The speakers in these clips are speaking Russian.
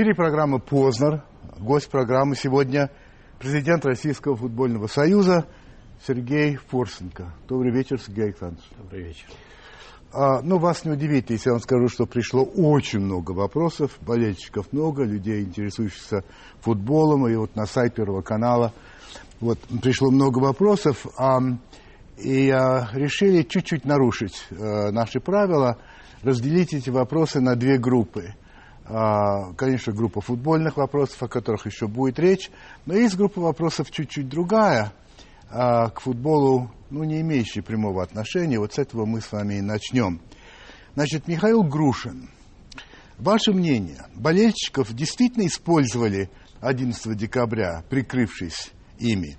Эфире программа «Познер». Гость программы сегодня президент Российского футбольного союза Сергей Форсенко. Добрый вечер, Сергей Александрович. Добрый вечер. А, ну, вас не удивит, если я вам скажу, что пришло очень много вопросов, болельщиков много, людей, интересующихся футболом, и вот на сайт Первого канала вот, пришло много вопросов, а, и а, решили чуть-чуть нарушить а, наши правила, разделить эти вопросы на две группы. А, конечно, группа футбольных вопросов, о которых еще будет речь, но есть группа вопросов чуть-чуть другая, а, к футболу, ну, не имеющая прямого отношения. Вот с этого мы с вами и начнем. Значит, Михаил Грушин. Ваше мнение, болельщиков действительно использовали 11 декабря, прикрывшись ими?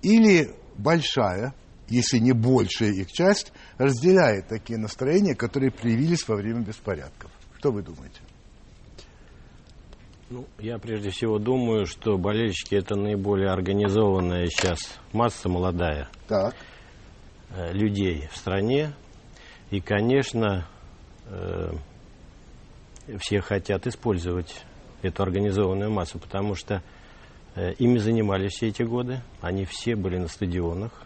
Или большая, если не большая их часть, разделяет такие настроения, которые проявились во время беспорядков? Что вы думаете? Ну, я прежде всего думаю, что болельщики это наиболее организованная сейчас масса молодая Так. э, людей в стране. И, конечно, э, все хотят использовать эту организованную массу, потому что э, ими занимались все эти годы. Они все были на стадионах.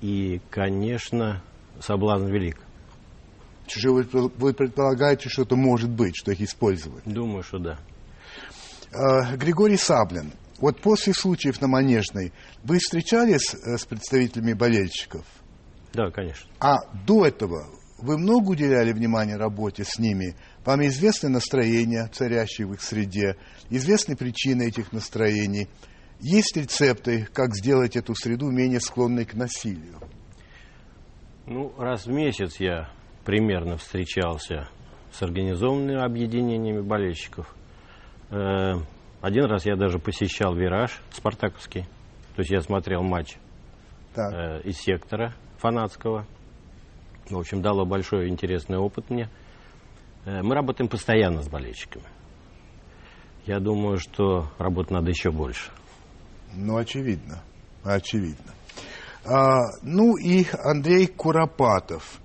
И, конечно, соблазн велик. Что вы, вы предполагаете, что это может быть, что их использовали? Думаю, что да. Э, Григорий Саблин. Вот после случаев на Манежной вы встречались э, с представителями болельщиков? Да, конечно. А до этого вы много уделяли внимания работе с ними? Вам известны настроения, царящие в их среде? Известны причины этих настроений? Есть рецепты, как сделать эту среду менее склонной к насилию? Ну, раз в месяц я примерно встречался с организованными объединениями болельщиков. Э, Один раз я даже посещал «Вираж» спартаковский. То есть я смотрел матч Так. э, из сектора фанатского. В общем, дало большой интересный опыт мне. Э, Мы работаем постоянно с болельщиками. Я думаю, что работать надо еще больше. Ну, очевидно. Очевидно. А, ну и Андрей Куропатов.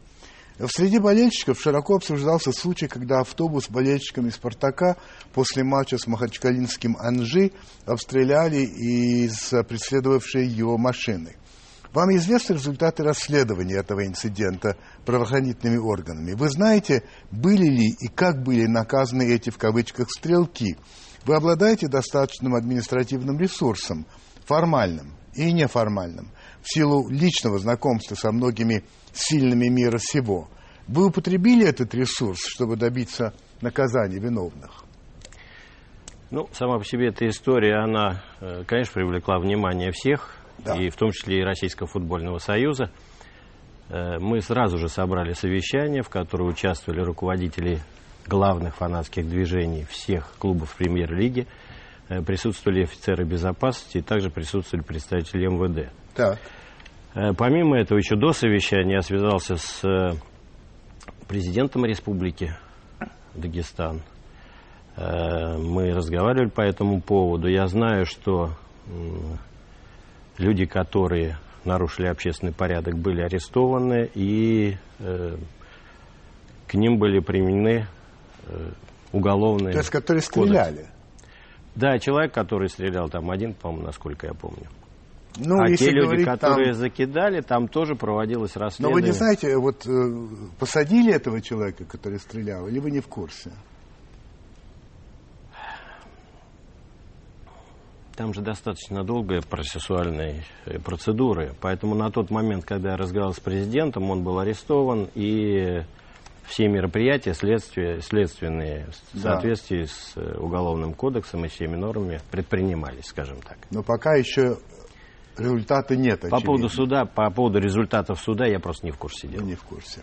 В среди болельщиков широко обсуждался случай, когда автобус с болельщиками «Спартака» после матча с махачкалинским «Анжи» обстреляли из преследовавшей его машины. Вам известны результаты расследования этого инцидента правоохранительными органами? Вы знаете, были ли и как были наказаны эти в кавычках «стрелки»? Вы обладаете достаточным административным ресурсом, формальным и неформальным, в силу личного знакомства со многими сильными мира сего. Вы употребили этот ресурс, чтобы добиться наказания виновных? Ну, сама по себе эта история, она, э, конечно, привлекла внимание всех, Да. и в том числе и Российского футбольного союза. Э, Мы сразу же собрали совещание, в котором участвовали руководители главных фанатских движений всех клубов премьер-лиги, Э, присутствовали офицеры безопасности и также присутствовали представители МВД. Так. Э, Помимо этого, еще до совещания я связался с э, президентом республики Дагестан. Э, Мы разговаривали по этому поводу. Я знаю, что люди, которые нарушили общественный порядок, были арестованы, и э, к ним были применены э, уголовные... То есть, которые кодексы. стреляли? Да, человек, который стрелял, там один, по-моему, насколько я помню. Ну, а те люди, говорить там- которые закидали, там тоже проводилось Но расследование. вы не знаете, вот э, посадили этого человека, который стрелял, или вы не в курсе? Там же достаточно долгая процессуальная э, процедуры, поэтому на тот момент, когда я разговаривал с президентом, он был арестован, и все мероприятия следствия, следственные в соответствии с э, Уголовным кодексом и всеми нормами предпринимались, скажем так. Но пока еще результата нет. По очевидно. поводу суда, по поводу результатов суда я просто не в курсе дела. не в курсе.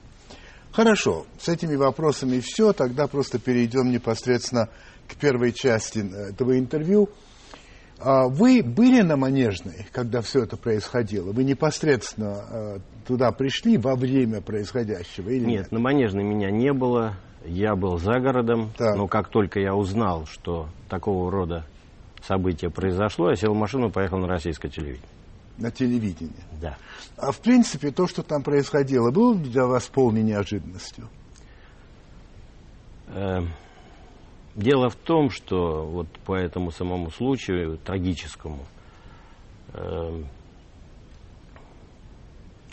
Хорошо, с этими вопросами все. Тогда просто перейдем непосредственно к первой части э, этого интервью. А Вы были на Манежной, когда все это происходило? Вы непосредственно э, туда пришли во время происходящего или нет? Нет, на Манежной меня не было. Я был за городом. Так. Но как только я узнал, что такого рода событие произошло, я сел в машину и поехал на российское телевидение. На телевидении. Да. А в принципе, то, что там происходило, было для вас полной неожиданностью? Э, дело в том, что вот по этому самому случаю трагическому э,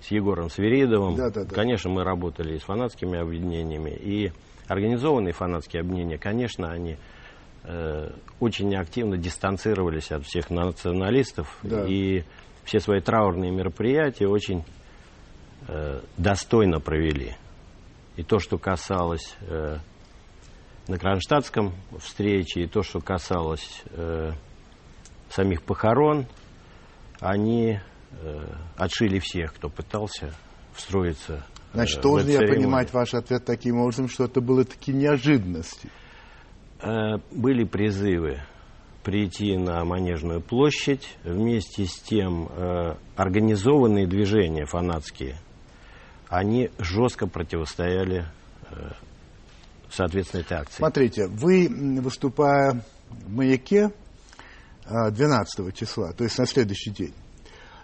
с Егором Свиридовым, Да, да, да. конечно, мы работали и с фанатскими объединениями, и организованные фанатские объединения, конечно, они э, очень активно дистанцировались от всех националистов Да. и все свои траурные мероприятия очень э, достойно провели. И то, что касалось э, на Кронштадтском встрече, и то, что касалось э, самих похорон, они э, отшили всех, кто пытался встроиться. э, Значит, в должен я понимать ваш ответ таким образом, что это было такие неожиданности. Э, Были призывы прийти на Манежную площадь. Вместе с тем э, организованные движения фанатские, они жестко противостояли э, соответственно этой акции. Смотрите, вы, выступая в «Маяке» а, 12 числа, то есть на следующий день,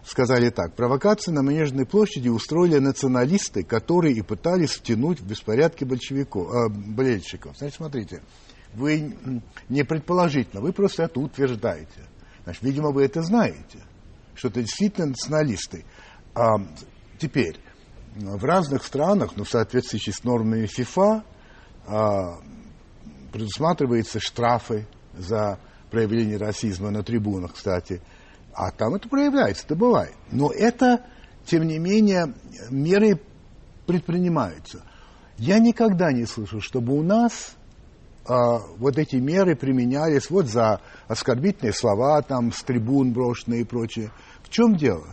сказали так. Провокацию на Манежной площади устроили националисты, которые и пытались втянуть в беспорядки большевиков, а, болельщиков. Значит, смотрите, вы не предположительно, вы просто это утверждаете. Значит, видимо, вы это знаете, что это действительно националисты. А, теперь, в разных странах, ну, в соответствии с нормами ФИФА, а, предусматриваются штрафы за проявление расизма на трибунах, кстати. А там это проявляется, это бывает. Но это, тем не менее, меры предпринимаются. Я никогда не слышал, чтобы у нас вот эти меры применялись вот за оскорбительные слова, там, с трибун брошенные и прочее. В чем дело?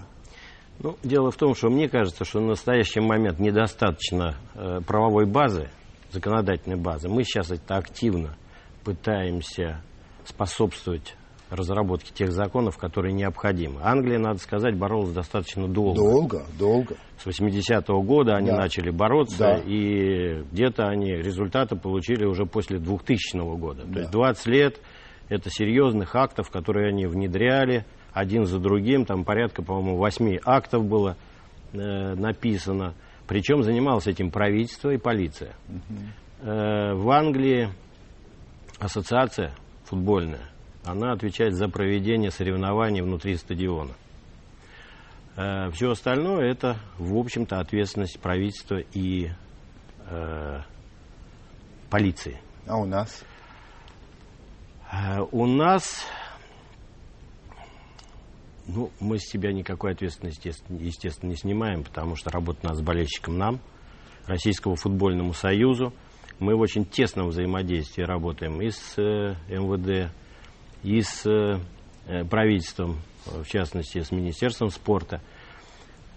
Ну, дело в том, что мне кажется, что на настоящий момент недостаточно э, правовой базы, законодательной базы. Мы сейчас это активно пытаемся способствовать разработке тех законов, которые необходимы. Англия, надо сказать, боролась достаточно долго. Долго, долго. С 80-го года они Да. начали бороться, Да. и где-то они результаты получили уже после 2000 года. То Да. есть 20 лет это серьезных актов, которые они внедряли один за другим. Там порядка, по-моему, 8 актов было э, написано. Причем занималось этим правительство и полиция. Э, в Англии ассоциация футбольная, она отвечает за проведение соревнований внутри стадиона. все остальное это, в общем-то, ответственность правительства и э, полиции. А у нас? Э, У нас, ну, мы с себя никакой ответственности, естественно, не снимаем, потому что работа нас с болельщиком нам, Российскому футбольному союзу. Мы в очень тесном взаимодействии работаем и с э, МВД, и с э, э, правительством, в частности, с Министерством спорта.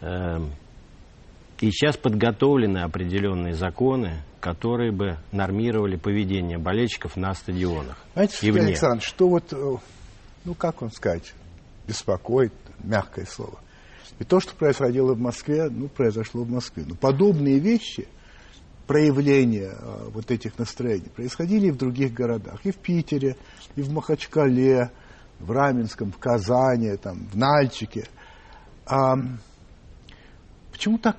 Эм, И сейчас подготовлены определенные законы, которые бы нормировали поведение болельщиков на стадионах Знаете, и вне. Александрович, что вот, э, ну как вам сказать, беспокоит, мягкое слово. И то, что происходило в Москве, ну, произошло в Москве. Но подобные вещи, проявления э, вот этих настроений, происходили и в других городах. И в Питере, и в Махачкале, в Раменском, в Казани, там, в Нальчике. А, почему так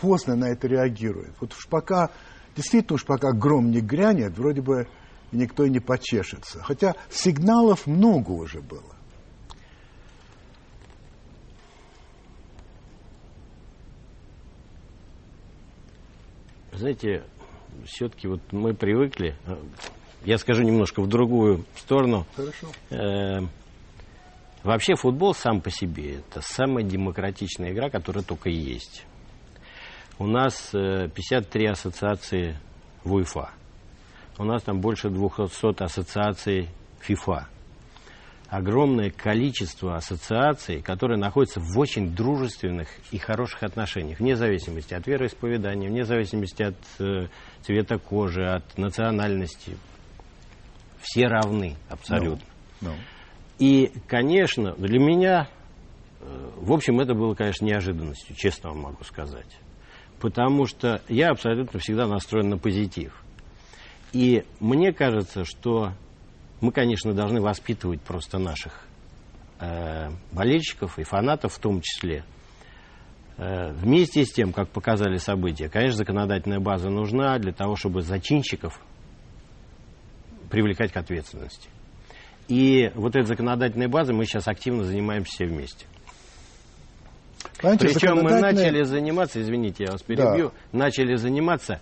поздно на это реагирует? Вот уж пока, действительно уж пока гром не грянет, вроде бы никто и не почешется. Хотя сигналов много уже было. Знаете, все-таки вот мы привыкли, э, я скажу немножко в другую сторону. Хорошо. Э, Вообще футбол сам по себе это самая демократичная игра, которая только есть. У нас э, 53 ассоциации в УЕФА. У нас там больше 200 ассоциаций ФИФА. Огромное количество ассоциаций, которые находятся в очень дружественных и хороших отношениях, вне зависимости от вероисповедания, вне зависимости от э, цвета кожи, от национальности. Все равны абсолютно. Ну, И, конечно, для меня, э, в общем, это было, конечно, неожиданностью, честно вам могу сказать. Потому что я абсолютно всегда настроен на позитив. И мне кажется, что мы, конечно, должны воспитывать просто наших э, болельщиков и фанатов в том числе. Э, вместе с тем, как показали события, конечно, законодательная база нужна для того, чтобы зачинщиков привлекать к ответственности. И вот этой законодательной базой мы сейчас активно занимаемся все вместе. Понимаете, Причем законодательная... мы начали заниматься, извините, я вас перебью, да. начали заниматься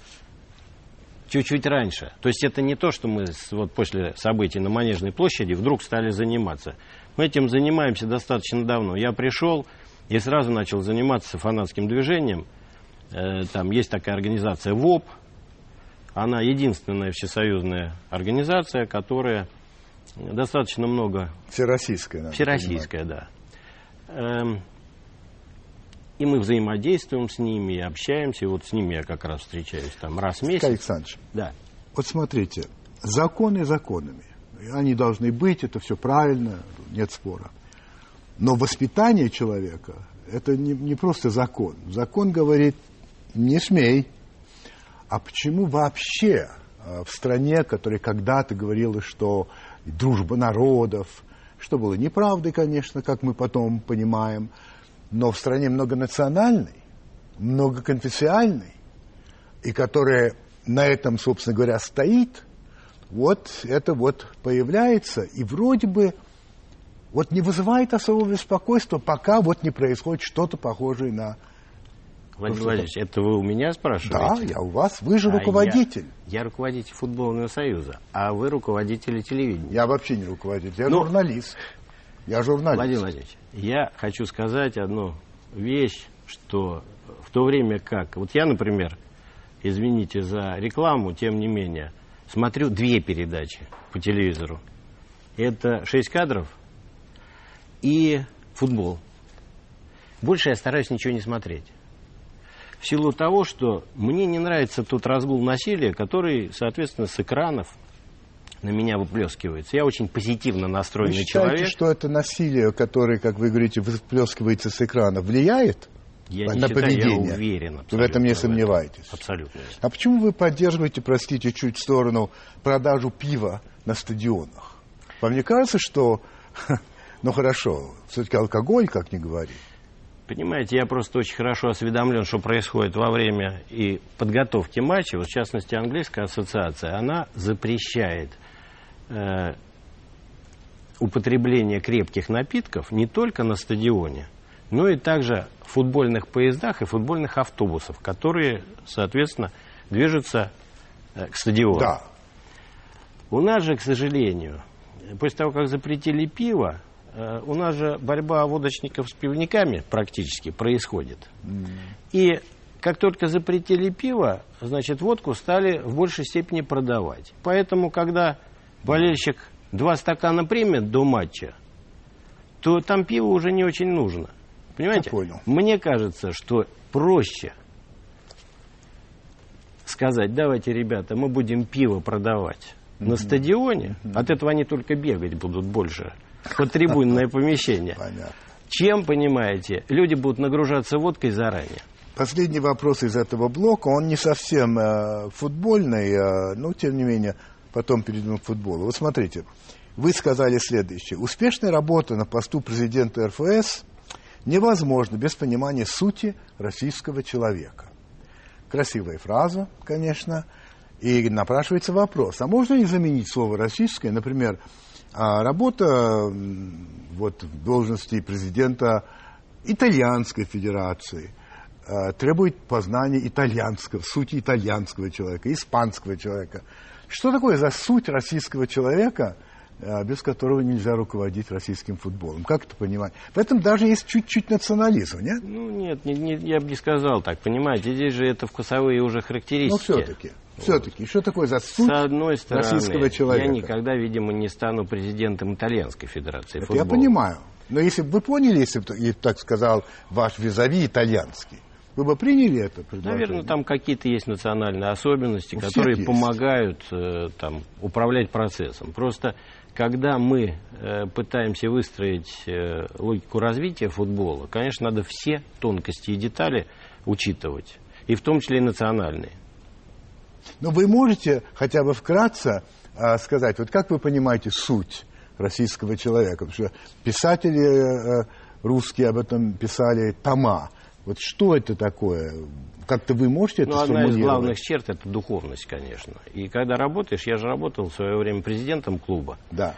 чуть-чуть раньше. То есть это не то, что мы вот после событий на Манежной площади вдруг стали заниматься. Мы этим занимаемся достаточно давно. Я пришел и сразу начал заниматься фанатским движением. Э, там есть такая организация ВОП. Она единственная всесоюзная организация, которая достаточно много... Всероссийская, да. Всероссийская, да. И мы взаимодействуем с ними, общаемся. И вот с ними я как раз встречаюсь там раз в месяц. Александрович, да. вот смотрите, законы законами. Они должны быть, это все правильно, нет спора. Но воспитание человека – это не, не просто закон. Закон говорит, не смей. А почему вообще э, в стране, которая когда-то говорила, что дружба народов, что было неправдой, конечно, как мы потом понимаем, но в стране многонациональной, многоконфессиональной, и которая на этом, собственно говоря, стоит, вот это вот появляется, и вроде бы вот не вызывает особого беспокойства, пока вот не происходит что-то похожее на... Владимир Владимирович, это вы у меня спрашиваете? Да, я у вас, вы же а руководитель. Я, я руководитель футбольного союза, а вы руководитель телевидения. Я вообще не руководитель, я ну, журналист. Я журналист. Владимир Владимирович, я хочу сказать одну вещь, что в то время как... Вот я, например, извините за рекламу, тем не менее, смотрю две передачи по телевизору. Это «Шесть кадров» и «Футбол». Больше я стараюсь ничего не смотреть. В силу того, что мне не нравится тот разгул насилия, который, соответственно, с экранов на меня выплескивается. Я очень позитивно настроенный вы считаете, человек. что это насилие, которое, как вы говорите, выплескивается с экрана, влияет я на считаю, поведение? Я уверен. Вы в этом не сомневаетесь? Абсолютно. А почему вы поддерживаете, простите, чуть в сторону, продажу пива на стадионах? Вам не кажется, что... Ну хорошо, все-таки алкоголь, как ни говори. Понимаете, я просто очень хорошо осведомлен, что происходит во время и подготовки матча. Вот, в частности, английская ассоциация, она запрещает э, употребление крепких напитков не только на стадионе, но и также в футбольных поездах и футбольных автобусах, которые, соответственно, движутся э, к стадиону. Да. У нас же, к сожалению, после того, как запретили пиво, э, у нас же борьба водочников с пивниками практически происходит. Mm. И как только запретили пиво, значит, водку стали в большей степени продавать. Поэтому, когда болельщик два стакана примет до матча, то там пиво уже не очень нужно. Понимаете? Я понял. Мне кажется, что проще сказать, давайте, ребята, мы будем пиво продавать mm-hmm. на стадионе. Mm-hmm. От этого они только бегать будут больше. Под трибунное помещение. Понятно. Чем, понимаете, люди будут нагружаться водкой заранее. Последний вопрос из этого блока, он не совсем э, футбольный, э, но тем не менее потом перейдем к футболу. Вот смотрите, вы сказали следующее. Успешная работа на посту президента РФС невозможна без понимания сути российского человека. Красивая фраза, конечно, и напрашивается вопрос, а можно ли заменить слово «российское», например, а, работа вот, в должности президента Итальянской Федерации а, требует познания итальянского, сути итальянского человека, испанского человека – что такое за суть российского человека, э, без которого нельзя руководить российским футболом? Как это понимать? В этом даже есть чуть-чуть национализм, нет? Ну, нет, не, не, я бы не сказал так, понимаете, здесь же это вкусовые уже характеристики. Но все-таки, все-таки, что такое за суть С одной стороны, российского человека? я никогда, видимо, не стану президентом Итальянской Федерации это футбола. я понимаю. Но если бы вы поняли, если бы, так сказал, ваш визави итальянский, вы бы приняли это предложение? Наверное, там какие-то есть национальные особенности, У которые помогают э, там, управлять процессом. Просто когда мы э, пытаемся выстроить э, логику развития футбола, конечно, надо все тонкости и детали учитывать, и в том числе и национальные. Но вы можете хотя бы вкратце э, сказать, вот как вы понимаете суть российского человека? Потому что писатели русские об этом писали тома Вот что это такое? Как-то вы можете это ну, одна из главных черт – это духовность, конечно. И когда работаешь, я же работал в свое время президентом клуба. Да.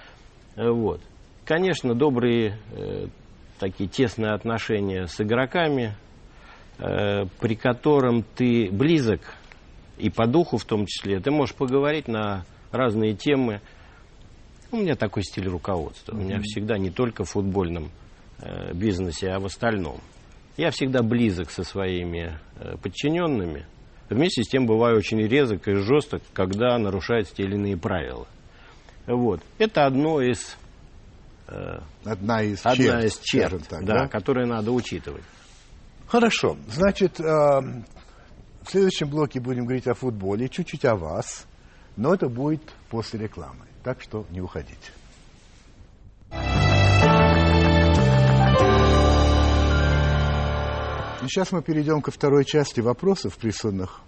Э, Вот. Конечно, добрые э, такие тесные отношения с игроками, э, при котором ты близок, и по духу в том числе, ты можешь поговорить на разные темы. У меня такой стиль руководства. У меня всегда не только в футбольном э, бизнесе, а в остальном. Я всегда близок со своими э, подчиненными. Вместе с тем бываю очень резок и жесток, когда нарушаются те или иные правила. Вот. Это одно из э, Одна из одна черт, из черт, так, да, да? которые надо учитывать. Хорошо. Значит, э, в следующем блоке будем говорить о футболе, чуть-чуть о вас, но это будет после рекламы. Так что не уходите. Сейчас мы перейдем ко второй части вопросов, присланных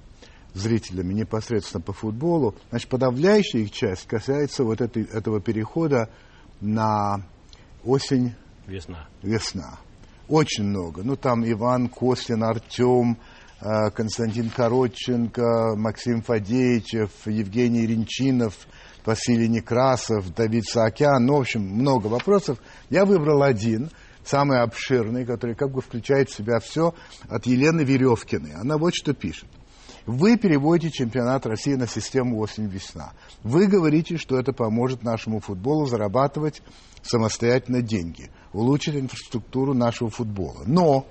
зрителями непосредственно по футболу. Значит, подавляющая их часть касается вот этой, этого перехода на осень Весна. весна. Очень много. Ну, там Иван Кослин, Артем, э, Константин Коротченко, Максим Фадеичев, Евгений Ренчинов, Василий Некрасов, Давид Саакян. Ну, в общем, много вопросов. Я выбрал один, самый обширный, который как бы включает в себя все от Елены Веревкиной. Она вот что пишет. Вы переводите чемпионат России на систему осень-весна. Вы говорите, что это поможет нашему футболу зарабатывать самостоятельно деньги, улучшить инфраструктуру нашего футбола. Но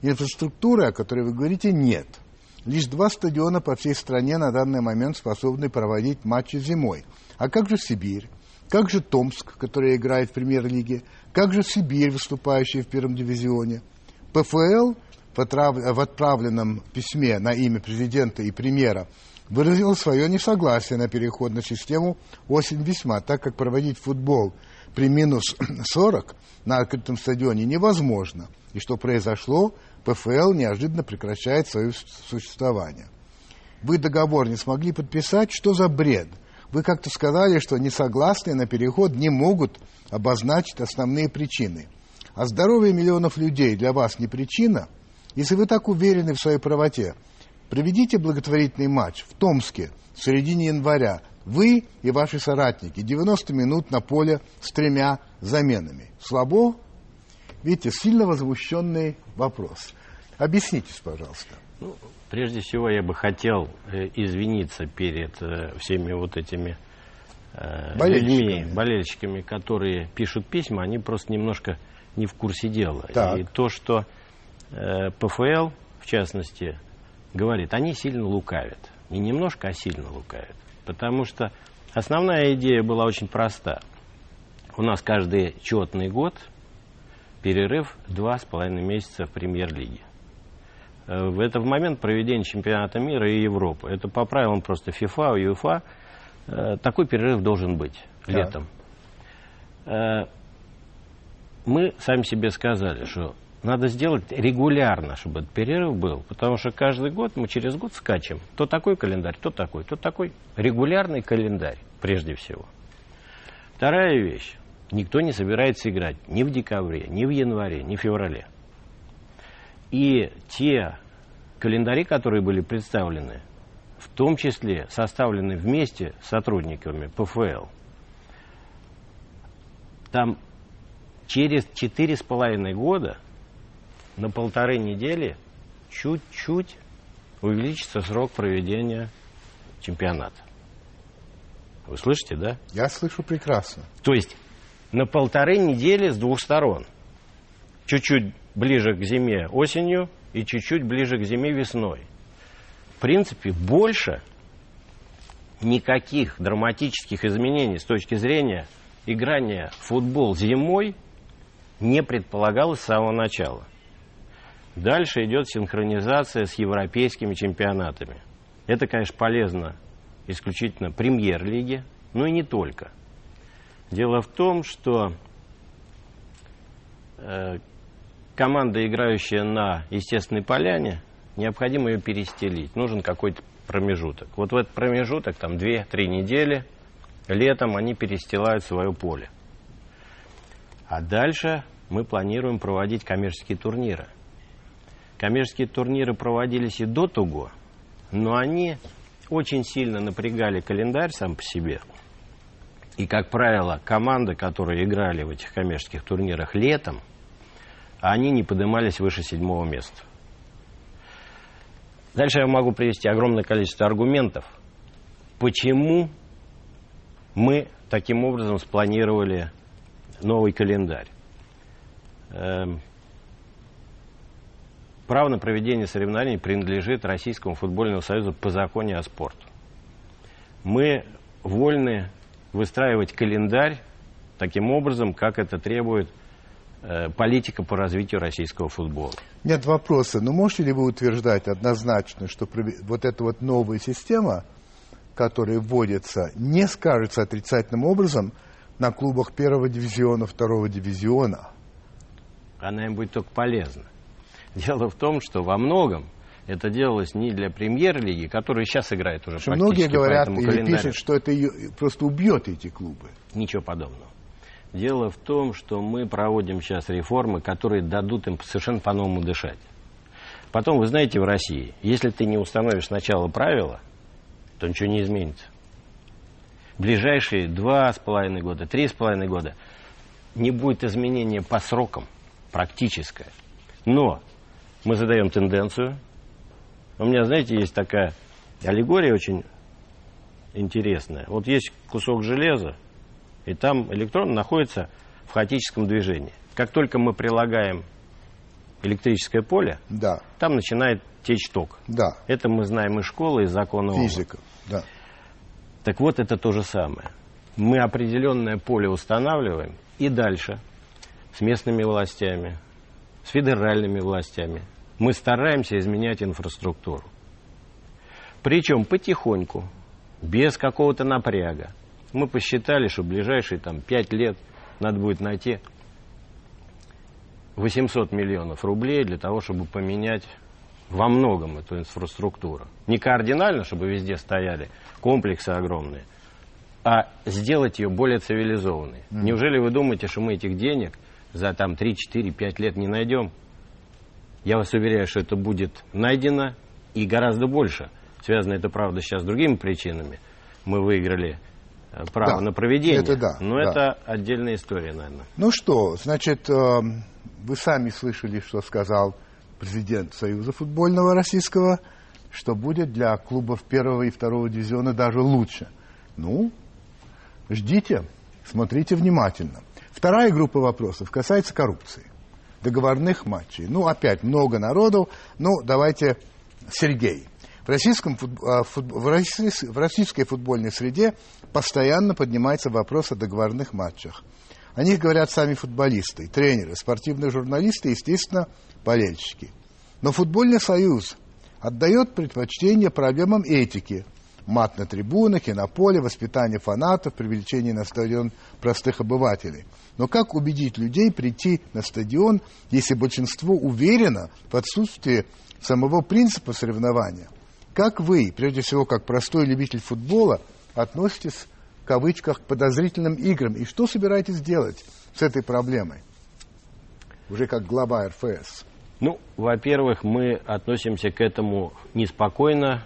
инфраструктуры, о которой вы говорите, нет. Лишь два стадиона по всей стране на данный момент способны проводить матчи зимой. А как же Сибирь? Как же Томск, который играет в премьер-лиге? Как же Сибирь, выступающая в первом дивизионе? ПФЛ в отправленном письме на имя президента и премьера выразил свое несогласие на переход на систему осень-весьма, так как проводить футбол при минус 40 на открытом стадионе невозможно. И что произошло, ПФЛ неожиданно прекращает свое существование. Вы договор не смогли подписать? Что за бред? Вы как-то сказали, что несогласные на переход не могут обозначить основные причины. А здоровье миллионов людей для вас не причина? Если вы так уверены в своей правоте, проведите благотворительный матч в Томске в середине января. Вы и ваши соратники. 90 минут на поле с тремя заменами. Слабо? Видите, сильно возмущенный вопрос. Объяснитесь, пожалуйста. Прежде всего, я бы хотел э, извиниться перед э, всеми вот этими э, Болельщиками. людьми, болельщиками, которые пишут письма, они просто немножко не в курсе дела. Так. И то, что ПФЛ, в частности, говорит, они сильно лукавят. Не немножко, а сильно лукавят. Потому что основная идея была очень проста. У нас каждый четный год перерыв два с половиной месяца в премьер-лиге. Э, в- Это в момент проведения чемпионата мира и Европы. Это по правилам просто ФИФА, ЮЕФА. э, Такой перерыв должен быть Так. летом. Э, Мы сами себе сказали, что надо сделать регулярно, чтобы этот перерыв был, потому что каждый год мы через год скачем. То такой календарь, то такой, то такой. Регулярный календарь, прежде всего. Вторая вещь. Никто не собирается играть ни в декабре, ни в январе, ни в феврале. И те календари, которые были представлены, в том числе составлены вместе с сотрудниками ПФЛ, там через четыре с половиной года на полторы недели чуть-чуть увеличится срок проведения чемпионата. Вы слышите, да? Я слышу прекрасно. То есть на полторы недели с двух сторон. Чуть-чуть ближе к зиме осенью и чуть-чуть ближе к зиме весной. В принципе, больше никаких драматических изменений с точки зрения играния в футбол зимой не предполагалось с самого начала. Дальше идет синхронизация с европейскими чемпионатами. Это, конечно, полезно исключительно премьер-лиге, но и не только. Дело в том, что э, команда, играющая на естественной поляне, необходимо ее перестелить. Нужен какой-то промежуток. Вот в этот промежуток, там 2-3 недели, летом они перестилают свое поле. А дальше мы планируем проводить коммерческие турниры. Коммерческие турниры проводились и до того, но они очень сильно напрягали календарь сам по себе. И, как правило, команды, которые играли в этих коммерческих турнирах летом, они не поднимались выше седьмого места. Дальше я могу привести огромное количество аргументов, почему мы таким образом спланировали новый календарь. Эм, право на проведение соревнований принадлежит Российскому футбольному союзу по законе о спорте. Мы вольны выстраивать календарь таким образом, как это требует политика по развитию российского футбола. Нет вопроса. Но можете ли вы утверждать однозначно, что вот эта вот новая система, которая вводится, не скажется отрицательным образом на клубах первого дивизиона, второго дивизиона? Она им будет только полезна. Дело в том, что во многом это делалось не для премьер-лиги, которая сейчас играет уже что Многие говорят или календарю. пишут, что это просто убьет эти клубы. Ничего подобного. Дело в том, что мы проводим сейчас реформы, которые дадут им совершенно по-новому дышать. Потом, вы знаете, в России, если ты не установишь сначала правила, то ничего не изменится. ближайшие два с половиной года, три с половиной года не будет изменения по срокам практическое. Но мы задаем тенденцию. У меня, знаете, есть такая аллегория очень интересная. Вот есть кусок железа, и там электрон находится в хаотическом движении. Как только мы прилагаем электрическое поле, да. там начинает течь ток. Да. Это мы знаем из школы, из закона Физика, да. Так вот, это то же самое. Мы определенное поле устанавливаем, и дальше с местными властями, с федеральными властями мы стараемся изменять инфраструктуру. Причем потихоньку, без какого-то напряга. Мы посчитали, что в ближайшие там, 5 лет надо будет найти 800 миллионов рублей для того, чтобы поменять во многом эту инфраструктуру. Не кардинально, чтобы везде стояли комплексы огромные, а сделать ее более цивилизованной. Mm. Неужели вы думаете, что мы этих денег за там 3, 4, 5 лет не найдем? Я вас уверяю, что это будет найдено и гораздо больше. Связано это, правда, сейчас с другими причинами. Мы выиграли право да, на проведение. Это да. Но да. это отдельная история, наверное. Ну что, значит, э, вы сами слышали, что сказал президент Союза футбольного российского, что будет для клубов первого и второго дивизиона даже лучше. Ну, ждите, смотрите внимательно. Вторая группа вопросов касается коррупции, договорных матчей. Ну, опять много народу. Ну, давайте Сергей. В, российском, а, в, российской футбольной среде постоянно поднимается вопрос о договорных матчах. О них говорят сами футболисты, тренеры, спортивные журналисты естественно, болельщики. Но футбольный союз отдает предпочтение проблемам этики. Мат на трибунах и на поле, воспитание фанатов, привлечение на стадион простых обывателей. Но как убедить людей прийти на стадион, если большинство уверено в отсутствии самого принципа соревнования – как вы, прежде всего, как простой любитель футбола, относитесь, в кавычках, к подозрительным играм? И что собираетесь делать с этой проблемой? Уже как глава РФС. Ну, во-первых, мы относимся к этому неспокойно,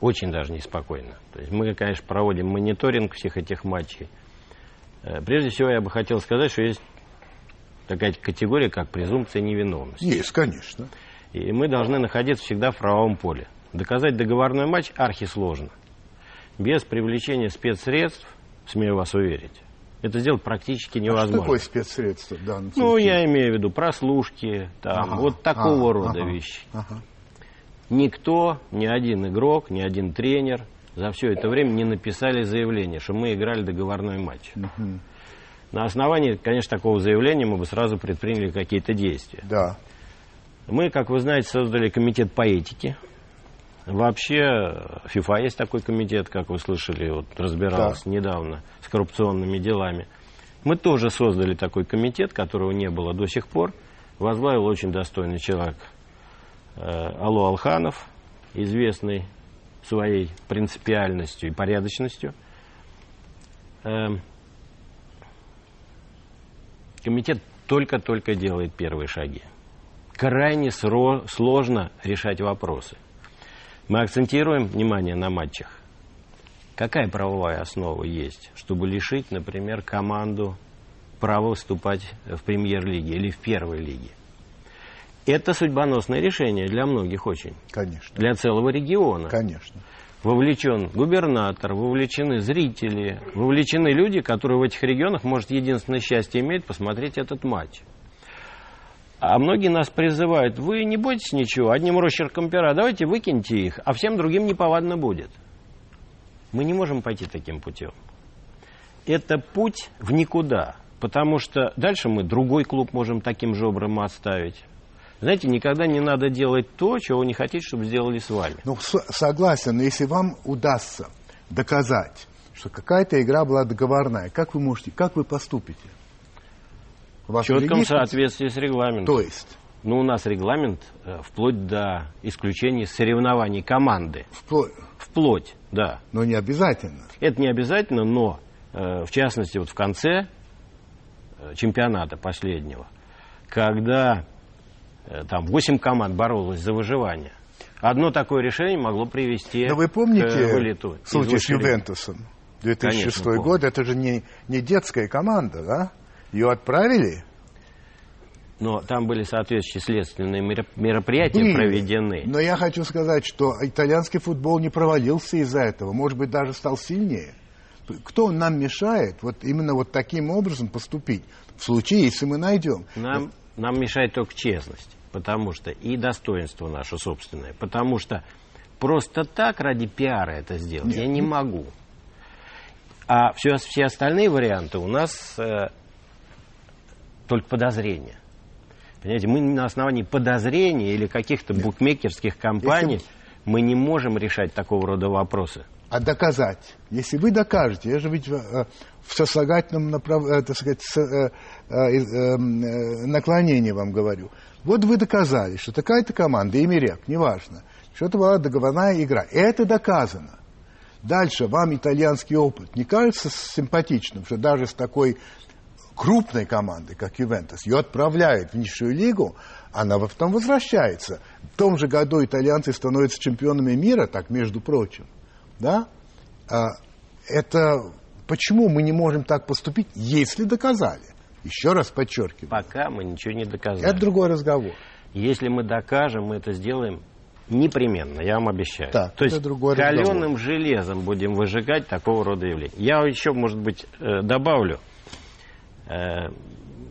очень даже неспокойно. То есть мы, конечно, проводим мониторинг всех этих матчей. Э, прежде всего, я бы хотел сказать, что есть такая категория, как презумпция невиновности. Есть, конечно. И мы должны находиться всегда в правовом поле. Доказать договорной матч архисложно. Без привлечения спецсредств, смею вас уверить, это сделать практически невозможно. А что такое спецсредство в данном Ну, я имею в виду прослушки, там, ага, вот такого ага, рода ага, вещи. Ага. Никто, ни один игрок, ни один тренер за все это время не написали заявление, что мы играли договорной матч. Угу. На основании, конечно, такого заявления мы бы сразу предприняли какие-то действия. Да. Мы, как вы знаете, создали комитет по этике. Вообще, ФИФА есть такой комитет, как вы слышали, вот разбирался да. недавно с коррупционными делами. Мы тоже создали такой комитет, которого не было до сих пор. Возглавил очень достойный человек э, Алло Алханов, известный своей принципиальностью и порядочностью. Э, комитет только-только делает первые шаги. крайне сложно решать вопросы. Мы акцентируем внимание на матчах. Какая правовая основа есть, чтобы лишить, например, команду права выступать в премьер-лиге или в первой лиге? Это судьбоносное решение для многих очень. Конечно. Для целого региона. Конечно. Вовлечен губернатор, вовлечены зрители, вовлечены люди, которые в этих регионах, может, единственное счастье имеют посмотреть этот матч. А многие нас призывают, вы не бойтесь ничего, одним росчерком пера, давайте выкиньте их, а всем другим неповадно будет. Мы не можем пойти таким путем. Это путь в никуда, потому что дальше мы другой клуб можем таким же образом оставить. Знаете, никогда не надо делать то, чего не хотите, чтобы сделали с вами. Ну, согласен, но если вам удастся доказать, что какая-то игра была договорная, как вы можете, как вы поступите? В четком соответствии с регламентом. То есть? Ну, у нас регламент э, вплоть до исключения соревнований команды. Вплоть? Вплоть, да. Но не обязательно. Это не обязательно, но э, в частности вот в конце э, чемпионата последнего, когда там 8 команд боролось за выживание, одно такое решение могло привести Но вы помните к вылету. случай с Ювентусом? 2006 Конечно, год, это же не, не детская команда, да? Ее отправили? Но там были соответствующие следственные мероприятия были. проведены. Но я хочу сказать, что итальянский футбол не провалился из-за этого. Может быть, даже стал сильнее. Кто нам мешает вот именно вот таким образом поступить? В случае, если мы найдем. Нам, нам мешает только честность. Потому что и достоинство наше собственное. Потому что просто так ради пиара это сделать Нет. я не могу. А все, все остальные варианты у нас э, только подозрения. Понимаете, мы на основании подозрений или каких-то букмекерских компаний Если... мы не можем решать такого рода вопросы. А доказать? Если вы докажете, я же ведь э, в сослагательном направ... э, так сказать, э, э, э, наклонении вам говорю. Вот вы доказали, что такая-то команда, имя рек, неважно, что это была договорная игра. Это доказано. Дальше вам итальянский опыт не кажется симпатичным, что даже с такой крупной команды, как Ювентус, ее отправляют в низшую лигу, она потом возвращается. В том же году итальянцы становятся чемпионами мира, так между прочим. Да? А, это почему мы не можем так поступить, если доказали? Еще раз подчеркиваю. Пока мы ничего не доказали. Это другой разговор. Если мы докажем, мы это сделаем непременно, я вам обещаю. Так, То есть другой каленым разговор. железом будем выжигать такого рода явления. Я еще, может быть, э, добавлю. Э,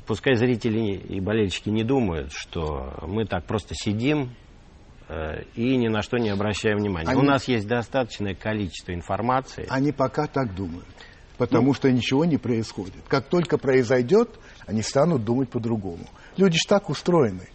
пускай зрители и болельщики не думают, что мы так просто сидим э, и ни на что не обращаем внимания. Они... У нас есть достаточное количество информации. Они пока так думают, потому ну... что ничего не происходит. Как только произойдет, они станут думать по-другому. Люди же так устроены.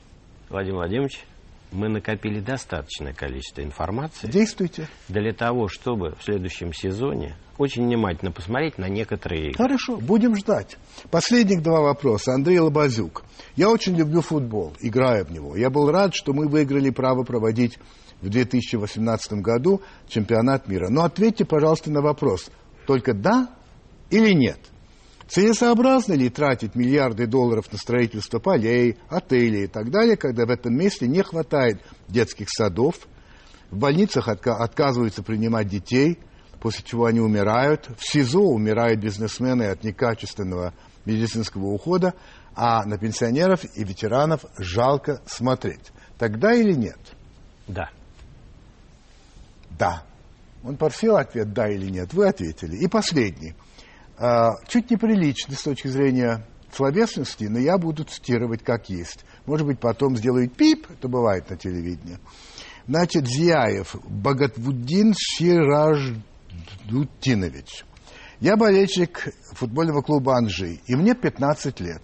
Владимир Владимирович, мы накопили достаточное количество информации. Действуйте. Для того, чтобы в следующем сезоне очень внимательно посмотреть на некоторые игры. Хорошо, будем ждать. Последних два вопроса. Андрей Лобазюк. Я очень люблю футбол, играю в него. Я был рад, что мы выиграли право проводить в 2018 году чемпионат мира. Но ответьте, пожалуйста, на вопрос. Только да или нет? Целесообразно ли тратить миллиарды долларов на строительство полей, отелей и так далее, когда в этом месте не хватает детских садов, в больницах отка отказываются принимать детей, после чего они умирают, в СИЗО умирают бизнесмены от некачественного медицинского ухода, а на пенсионеров и ветеранов жалко смотреть. Тогда или нет? Да. Да. Он просил ответ «да» или «нет». Вы ответили. И последний. А, чуть неприлично с точки зрения словесности, но я буду цитировать как есть. Может быть, потом сделают пип, это бывает на телевидении. Значит, Зияев Богатвуддин Шираждутинович. Я болельщик футбольного клуба «Анжи», и мне 15 лет.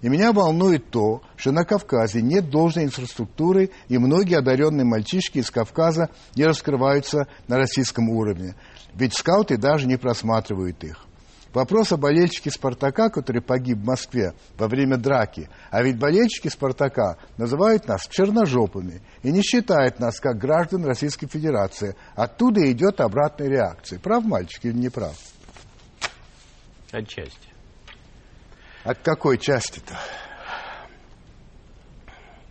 И меня волнует то, что на Кавказе нет должной инфраструктуры, и многие одаренные мальчишки из Кавказа не раскрываются на российском уровне. Ведь скауты даже не просматривают их. Вопрос о болельщике «Спартака», который погиб в Москве во время драки. А ведь болельщики «Спартака» называют нас черножопами и не считают нас как граждан Российской Федерации. Оттуда идет обратная реакция. Прав мальчик или не прав? Отчасти. От какой части-то?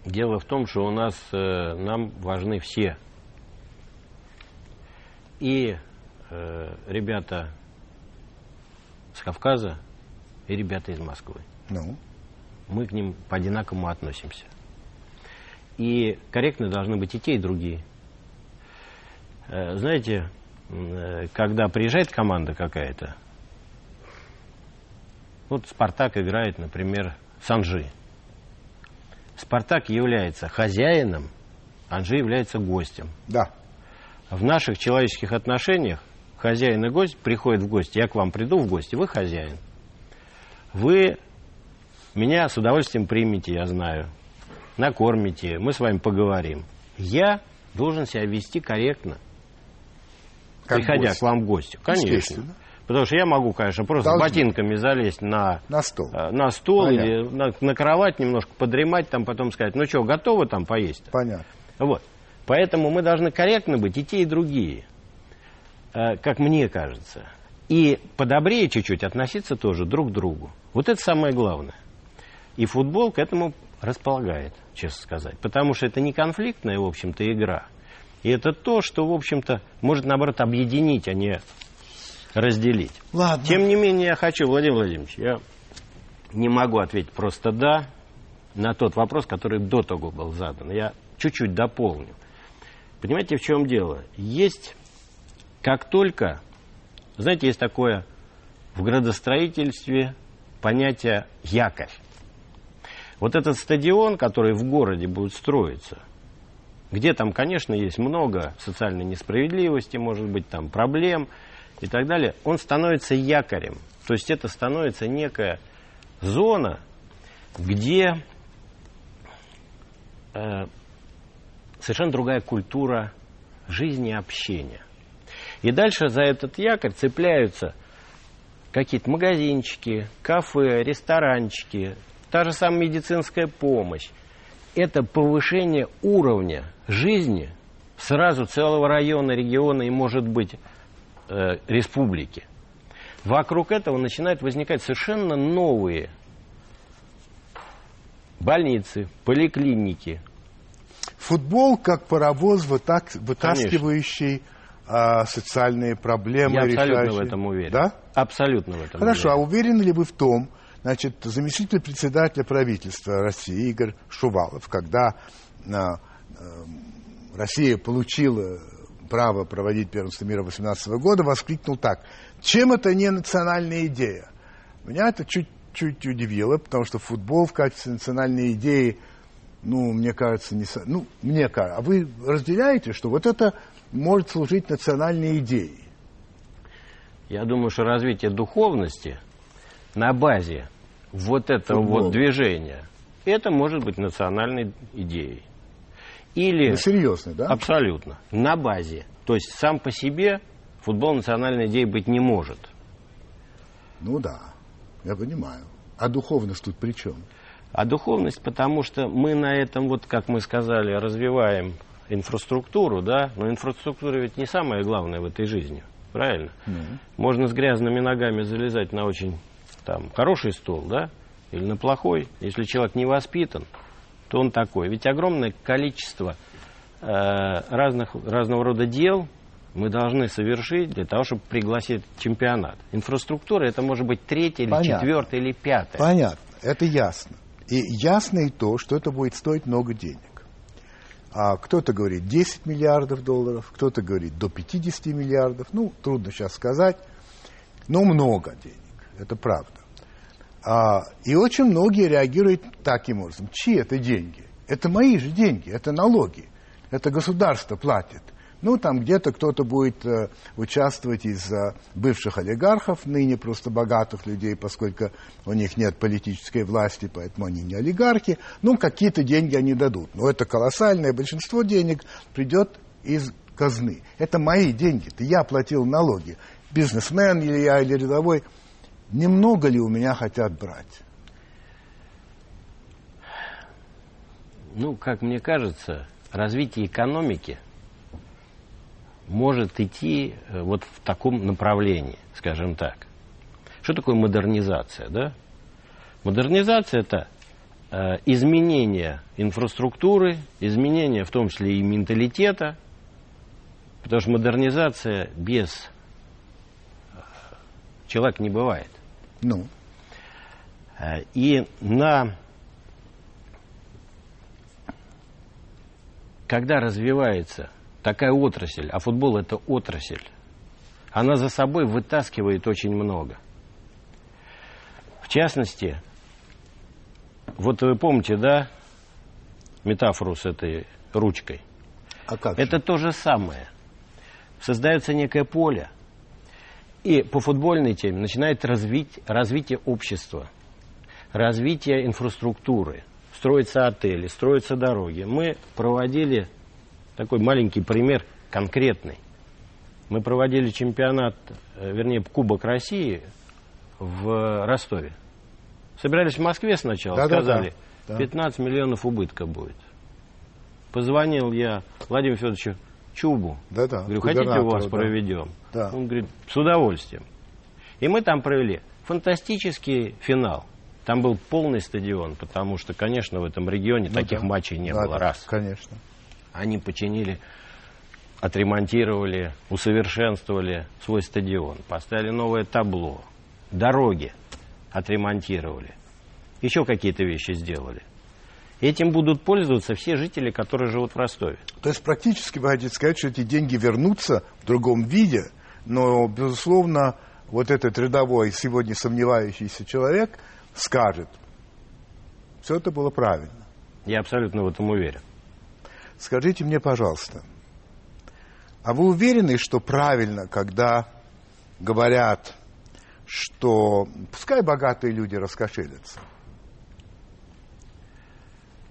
Дело в том, что у нас э, нам важны все. И э, ребята с Кавказа, и ребята из Москвы. Ну, Мы к ним по-одинаковому относимся. И корректны должны быть и те, и другие. Э, знаете, э, когда приезжает команда какая-то, вот Спартак играет, например, с Анжи. Спартак является хозяином, Анжи является гостем. да. В наших человеческих отношениях хозяин и гость приходят в гости. Я к вам приду в гости, вы хозяин. Вы меня с удовольствием примете, я знаю. Накормите, мы с вами поговорим. Я должен себя вести корректно, Как приходя гость. к вам в гости. Конечно. Потому что я могу, конечно, просто Должны. ботинками залезть на, На стол. э, на стол Понятно. или на, на кровать, немножко подремать, там потом сказать, ну что, готовы там поесть? Понятно. Вот. Поэтому мы должны корректно быть и те, и другие, как мне кажется. И подобрее чуть-чуть относиться тоже друг к другу. Вот это самое главное. И футбол к этому располагает, честно сказать. Потому что это не конфликтная, в общем-то, игра. И это то, что, в общем-то, может, наоборот, объединить, а не разделить. Ладно. Тем не менее, я хочу, Владимир Владимирович, я не могу ответить просто «да» на тот вопрос, который до того был задан. Я чуть-чуть дополню. Понимаете, в чем дело? Есть, как только, знаете, есть такое в градостроительстве понятие «якорь». Вот этот стадион, который в городе будет строиться, где там, конечно, есть много социальной несправедливости, может быть, там проблем и так далее, он становится якорем. То есть это становится некая зона, где э, совершенно другая культура жизни и общения. И дальше за этот якорь цепляются какие-то магазинчики, кафе, ресторанчики, та же самая медицинская помощь. Это повышение уровня жизни сразу целого района, региона и, может быть, э, республики. Вокруг этого начинают возникать совершенно новые больницы, поликлиники. Футбол как паровоз, вытаскивающий а, социальные проблемы, Я абсолютно решающий. в этом уверен. Да? Абсолютно в этом Хорошо, а уверен. уверены ли вы в том, значит, заместитель председателя правительства России Игорь Шувалов, когда а, э, Россия получила право проводить первенство мира 18 года, воскликнул так. Чем это не национальная идея? Меня это чуть-чуть удивило, потому что футбол в качестве национальной идеи, ну, мне кажется, не... Ну, мне кажется. А вы разделяете, что вот это может служить национальной идеей? Я думаю, что развитие духовности на базе вот этого Футбола. вот движения, это может быть национальной идеей. Или Вы серьезно, да? абсолютно на базе. То есть сам по себе футбол национальной идеей быть не может. Ну да, я понимаю. А духовность тут при чем? А духовность, потому что мы на этом, вот как мы сказали, развиваем инфраструктуру, да, но инфраструктура ведь не самое главное в этой жизни, правильно? Можно с грязными ногами залезать на очень там хороший стол, да, или на плохой. Если человек не воспитан, то он такой. Ведь огромное количество э, разных, разного рода дел мы должны совершить для того, чтобы пригласить чемпионат. Инфраструктура это может быть третья, или четвертая, или пятая. Понятно, это ясно. И ясно и то, что это будет стоить много денег. А кто-то говорит 10 миллиардов долларов, кто-то говорит до 50 миллиардов. Ну, трудно сейчас сказать, но много денег, это правда. А, и очень многие реагируют таким образом. Чьи это деньги? Это мои же деньги, это налоги. Это государство платит. Ну, там где-то кто-то будет э, участвовать из э, бывших олигархов, ныне просто богатых людей, поскольку у них нет политической власти, поэтому они не олигархи. Ну, какие-то деньги они дадут. Но это колоссальное большинство денег придет из казны. Это мои деньги, это я платил налоги. Бизнесмен или я, или рядовой. Немного ли у меня хотят брать? Ну, как мне кажется, развитие экономики может идти э, вот в таком направлении, скажем так. Что такое модернизация, да? Модернизация – это э, изменения инфраструктуры, изменения в том числе и менталитета, потому что модернизация без э, человека не бывает. Ну, И на... Когда развивается такая отрасль, а футбол это отрасль, она за собой вытаскивает очень много. В частности, вот вы помните, да, метафору с этой ручкой? а как же? Это то же самое. Создается некое поле, и по футбольной теме начинает развить, развитие общества, развитие инфраструктуры, строятся отели, строятся дороги. Мы проводили такой маленький пример конкретный. Мы проводили чемпионат, э, вернее, Кубок России в Ростове. Собирались в Москве сначала, Да-да-да. сказали, Да. 15 миллионов убытка будет. Позвонил я Владимиру Федоровичу Чубу. Да-да, Говорю, хотите у вас да. проведем? Да. Он говорит, с удовольствием. И мы там провели фантастический финал. Там был полный стадион, потому что, конечно, в этом регионе Ну таких да. матчей не Да, было. да, Раз. Конечно. Они починили, отремонтировали, усовершенствовали свой стадион, поставили новое табло, дороги отремонтировали, еще какие-то вещи сделали. Этим будут пользоваться все жители, которые живут в Ростове. То есть практически вы хотите сказать, что эти деньги вернутся в другом виде, но, безусловно, вот этот рядовой, сегодня сомневающийся человек скажет, все это было правильно. Я абсолютно в этом уверен. Скажите мне, пожалуйста, а вы уверены, что правильно, когда говорят, что пускай богатые люди раскошелятся?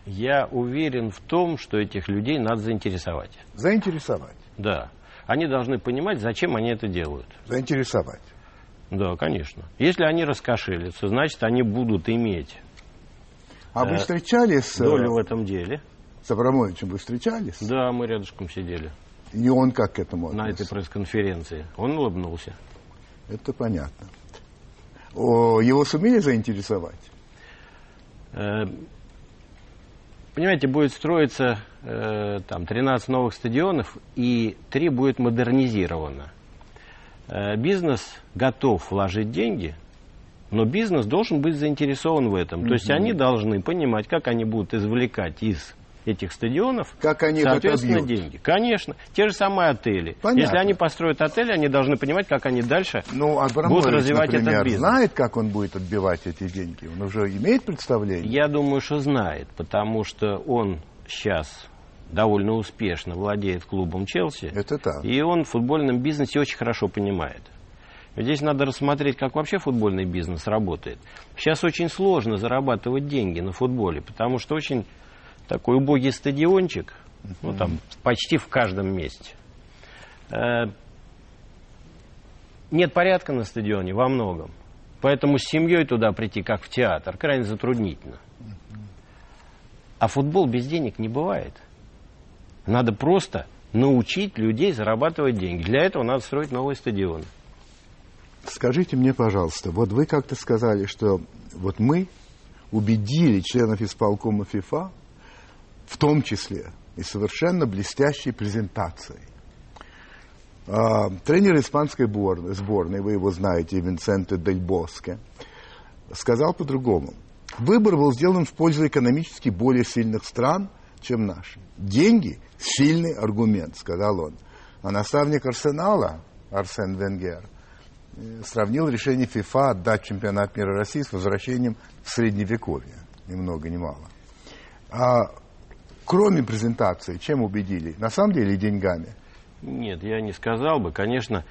Я уверен в том, что этих людей надо заинтересовать. Заинтересовать. Да. Они должны понимать, зачем они это делают. Заинтересовать. Да, конечно. Если они раскошелятся, значит, они будут иметь А вы Э, встречались с, долю в этом деле. С Абрамовичем? Вы встречались? Да, мы рядышком сидели И он как к этому на этой отнесся? пресс-конференции. Он улыбнулся. Это понятно. О, его сумели заинтересовать? Э, Понимаете, будет строиться э, там 13 новых стадионов, и 3 будет модернизировано. Э, бизнес готов вложить деньги, но бизнес должен быть заинтересован в этом. То есть они должны понимать, как они будут извлекать из этих стадионов Как они соответственно отобьют? деньги. Конечно. Те же самые отели. Понятно. Если они построят отели, они должны понимать, как они дальше Ну, Абрамович, будут развивать например, этот бизнес. знает, как он будет отбивать эти деньги? Он уже имеет представление? Я думаю, что знает, потому что он сейчас довольно успешно владеет клубом Челси. Это так. И он в футбольном бизнесе очень хорошо понимает. Здесь надо рассмотреть, как вообще футбольный бизнес работает. Сейчас очень сложно зарабатывать деньги на футболе, потому что очень такой убогий стадиончик, ну там почти в каждом месте. Э, Нет порядка на стадионе во многом. Поэтому с семьей туда прийти, как в театр, крайне затруднительно. А футбол без денег не бывает. Надо просто научить людей зарабатывать деньги. Для этого надо строить новые стадионы. Скажите мне, пожалуйста, вот вы как-то сказали, что вот мы убедили членов исполкома ФИФА, в том числе и совершенно блестящей презентацией. А, тренер испанской бор- сборной, вы его знаете, Винсенте Дель Боске, сказал по-другому. Выбор был сделан в пользу экономически более сильных стран, чем наши. Деньги – сильный аргумент, сказал он. А наставник Арсенала, Арсен Венгер, э, сравнил решение ФИФА отдать чемпионат мира России с возвращением в Средневековье. Ни много ни мало. А кроме презентации, чем убедили? На самом деле деньгами. Нет, я не сказал бы. Конечно,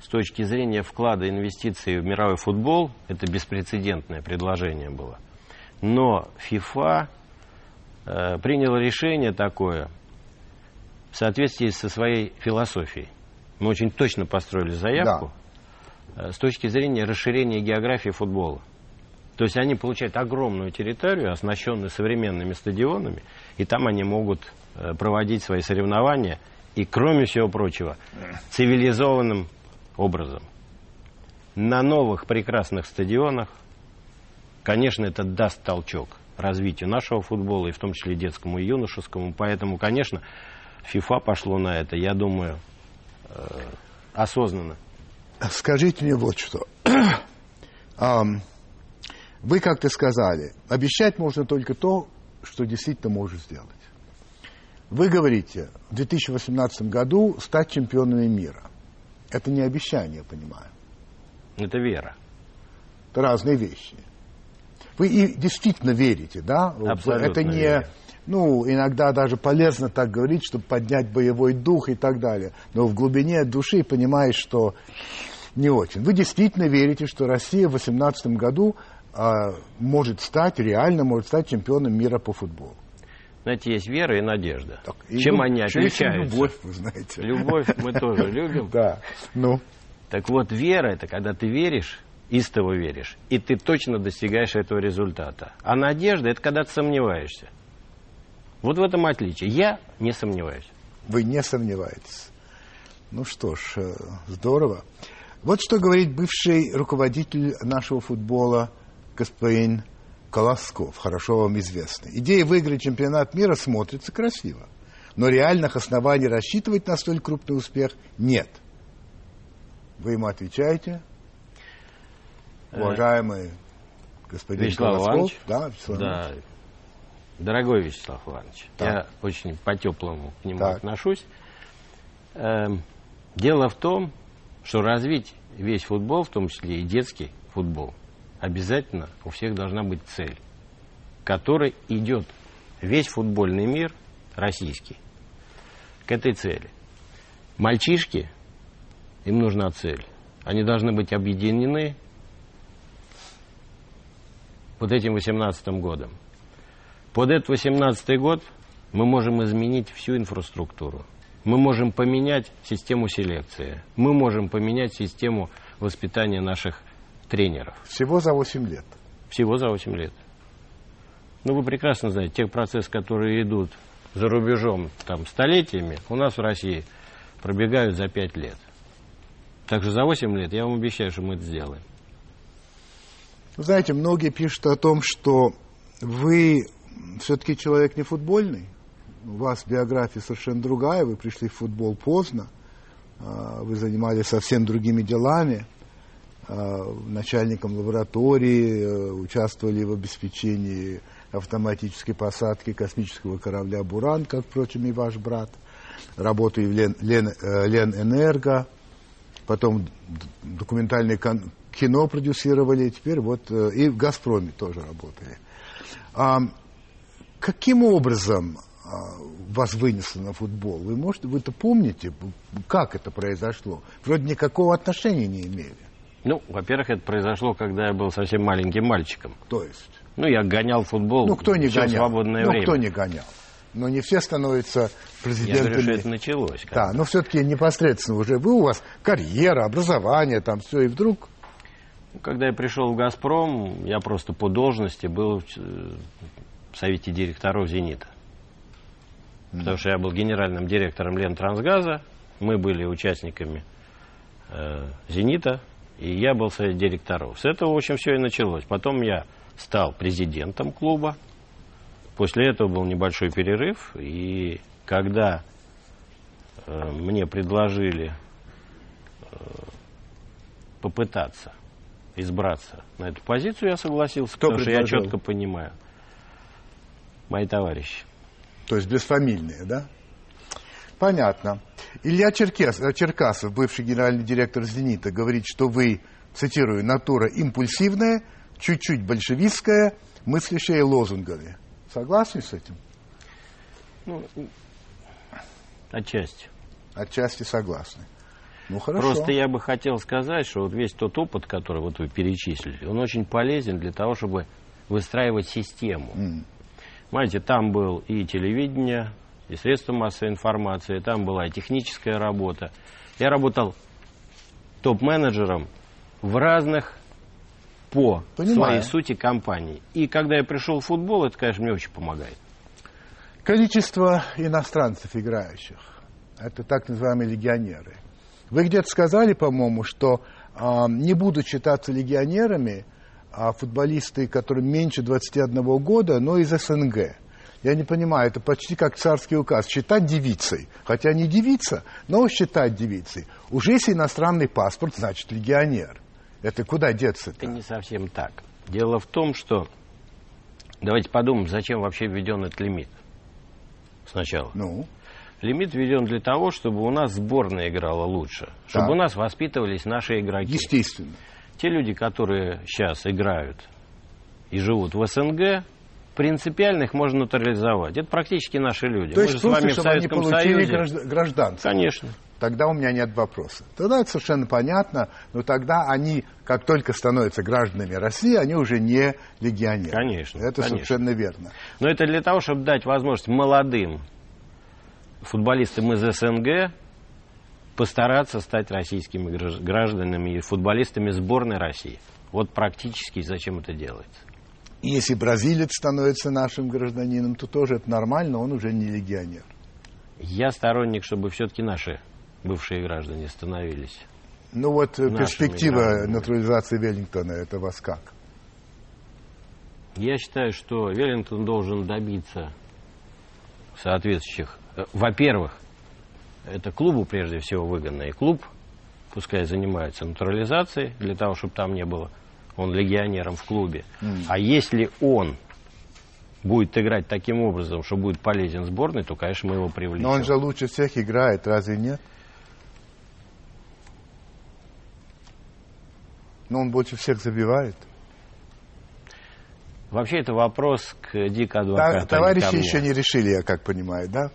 с точки зрения вклада инвестиций в мировой футбол, это беспрецедентное предложение было. Но ФИФА э, приняла решение такое в соответствии со своей философией. Мы очень точно построили заявку э, с точки зрения расширения географии футбола. То есть они получают огромную территорию, оснащенную современными стадионами, и там они могут э, проводить свои соревнования, и, кроме всего прочего, цивилизованным образом. На новых прекрасных стадионах, конечно, это даст толчок. развитию нашего футбола, и в том числе детскому и юношескому. Поэтому, конечно, ФИФА пошло на это, я думаю, э, осознанно. Скажите мне вот что. Вы как-то сказали, обещать можно только то, что действительно может сделать. Вы говорите, в 2018 году стать чемпионами мира. Это не обещание, я понимаю. Это вера. Это разные вещи. Вы и действительно верите, да? Абсолютно Это не... верю. Ну, иногда даже полезно так говорить, чтобы поднять боевой дух и так далее. Но в глубине души понимаешь, что не очень. Вы действительно верите, что Россия в 2018 году а, может стать, реально может стать чемпионом мира по футболу? Знаете, есть вера и надежда. Так, и Чем лю- они отличаются? любовь, вы знаете. Любовь мы тоже любим. Да, ну, Так вот, вера это когда ты веришь, истово веришь, и ты точно достигаешь этого результата. А надежда это когда ты сомневаешься. Вот в этом отличие. Я не сомневаюсь. вы не сомневаетесь. Ну что ж, э, здорово. Вот что говорит бывший руководитель нашего футбола господин Колосков, хорошо вам известный. Идея выиграть чемпионат мира смотрится красиво, но реальных оснований рассчитывать на столь крупный успех нет. Вы ему отвечаете, уважаемый господин Вячеслав Колосков. Иванович. Да, Вячеслав Иванович. Да. Дорогой Вячеслав Иванович, Так. я очень по-теплому к нему Так. отношусь. Эм, дело в том, что развить весь футбол, в том числе и детский футбол, обязательно у всех должна быть цель, к которой идет весь футбольный мир российский. К этой цели. Мальчишки, им нужна цель. Они должны быть объединены вот этим 18 годом. Под этот 18 год мы можем изменить всю инфраструктуру. Мы можем поменять систему селекции. Мы можем поменять систему воспитания наших тренеров. Всего за 8 лет. Всего за 8 лет. Ну, вы прекрасно знаете, те процессы, которые идут за рубежом там, столетиями, у нас в России пробегают за 5 лет. Так что за 8 лет я вам обещаю, что мы это сделаем. Вы знаете, многие пишут о том, что вы все-таки человек не футбольный. У вас биография совершенно другая. Вы пришли в футбол поздно. а, Вы занимались совсем другими делами. А, Начальником лаборатории, э, участвовали в обеспечении автоматической посадки космического корабля «Буран», как, впрочем, и ваш брат. Работаю в Лен, Лен, э, Ленэнерго потом д- документальное кино продюсировали, теперь вот э, и в «Газпроме» тоже работали. А, каким образом а, вас вынесло на футбол? Вы можете, вы это помните, как это произошло? Вроде никакого отношения не имели. Ну, во-первых, это произошло, когда я был совсем маленьким мальчиком. То есть, Ну, я гонял футбол ну кто не всё гонял? свободное ну время. кто не гонял? Но не все становятся Я президентами. говорю, что это началось. как Да, но все-таки непосредственно уже вы, у вас карьера, образование, там все, и вдруг Ну, Когда я пришел в «Газпром», я просто по должности был в, э, совете директоров «Зенита». Потому что я был генеральным директором Лентрансгаза, мы были участниками э, «Зенита», и я был в совете директоров. С этого, в общем, все и началось. Потом я стал президентом клуба. После этого был небольшой перерыв, и когда э, мне предложили э, попытаться избраться на эту позицию, я согласился, Кто потому что я предложил? четко понимаю. Мои товарищи. То есть бесфамильные, да? Понятно. Илья Черкес, э, Черкасов, бывший генеральный директор «Зенита», говорит, что вы, цитирую, натура импульсивная, чуть-чуть большевистская, мыслящая лозунгами. Согласны с этим? Ну, отчасти. Отчасти согласны. Ну, хорошо. Просто я бы хотел сказать, что вот весь тот опыт, который вот вы перечислили, он очень полезен для того, чтобы выстраивать систему. М. Понимаете, там был и телевидение, и средства массовой информации, там была и техническая работа. Я работал топ-менеджером в разных по Понимаю. своей сути компаний. И когда я пришел в футбол, это, конечно, мне очень помогает. Количество иностранцев играющих. Это так называемые легионеры. Вы где-то сказали, по-моему, что а, не будут считаться легионерами а футболисты, которые меньше 21 года, но из СНГ. Я не понимаю, это почти как царский указ. Считать девицей. Хотя не девица, но считать девицей. Уже если иностранный паспорт, значит легионер. Это куда деться -то? Это не совсем так. Дело в том, что... Давайте подумаем, зачем вообще введен этот лимит. Сначала. Ну, Лимит введен для того, чтобы у нас сборная играла лучше. Чтобы Так. у нас воспитывались наши игроки. естественно. Те люди, которые сейчас играют и живут в СНГ, принципиально их можно натурализовать. Это практически наши люди. То Мы же с вами в чтобы они Советском получили Союзе. гражд- гражданство. Конечно. Тогда у меня нет вопроса. Тогда это совершенно понятно, но тогда они, как только становятся гражданами России, они уже не легионеры. Конечно, Это конечно. совершенно верно. Но это для того, чтобы дать возможность молодым футболистам из СНГ постараться стать российскими гражд- гражданами и футболистами сборной России. Вот практически зачем это делается. И если бразилец становится нашим гражданином, то тоже это нормально, он уже не легионер. Я сторонник, чтобы все-таки наши бывшие граждане становились. Ну вот э, Нашими перспектива гражданами. натурализации Веллингтона, это вас как? Я считаю, что Веллингтон должен добиться соответствующих... э, Во-первых, это клубу прежде всего выгодно. И клуб, пускай занимается натурализацией, для того, чтобы там не было он легионером в клубе. А если он будет играть таким образом, что будет полезен сборной, то, конечно, мы его привлечем. Но он же лучше всех играет, разве нет? Но он больше всех забивает. Вообще, это вопрос к дико адвокату. а товарищи еще не решили, я как понимаю, да?